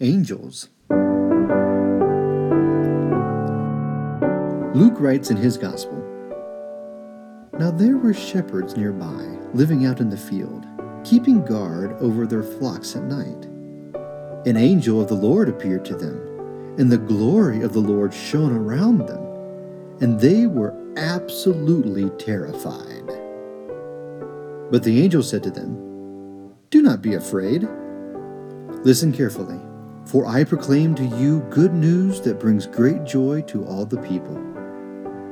Angels. Luke writes in his Gospel Now there were shepherds nearby, living out in the field, keeping guard over their flocks at night. An angel of the Lord appeared to them, and the glory of the Lord shone around them, and they were absolutely terrified. But the angel said to them, Do not be afraid. Listen carefully, for I proclaim to you good news that brings great joy to all the people.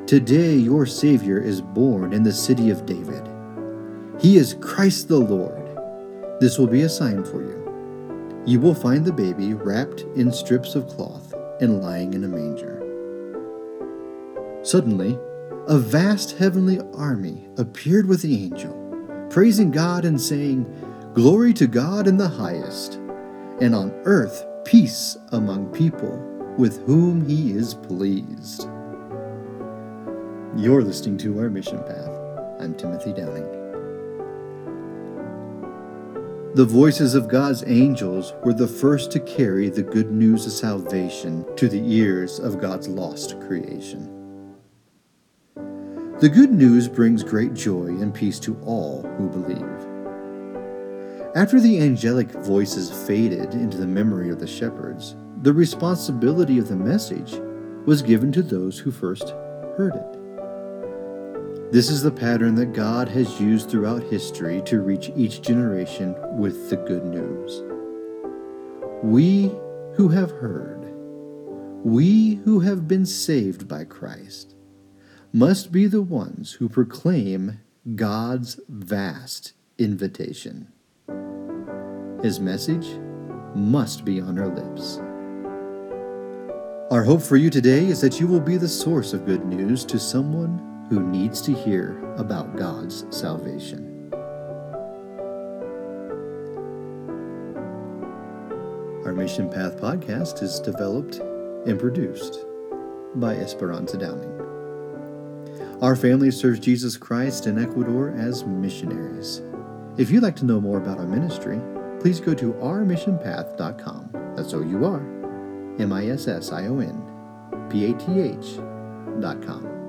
Today your Savior is born in the city of David. He is Christ the Lord. This will be a sign for you. You will find the baby wrapped in strips of cloth and lying in a manger. Suddenly, a vast heavenly army appeared with the angel, praising God and saying, Glory to God in the highest, and on earth peace among people with whom he is pleased. You're listening to Our Mission Path. I'm Timothy Downing. The voices of God's angels were the first to carry the good news of salvation to the ears of God's lost creation. The good news brings great joy and peace to all who believe. After the angelic voices faded into the memory of the shepherds, the responsibility of the message was given to those who first heard it. This is the pattern that God has used throughout history to reach each generation with the good news. We who have heard, we who have been saved by Christ, must be the ones who proclaim God's vast invitation. His message must be on our lips. Our hope for you today is that you will be the source of good news to someone who needs to hear about God's salvation. Our Mission Path podcast is developed and produced by Esperanza Downing. Our family serves Jesus Christ in Ecuador as missionaries. If you'd like to know more about our ministry, please go to ourmissionpath.com. That's O U R M I S S I O N P A T H.com.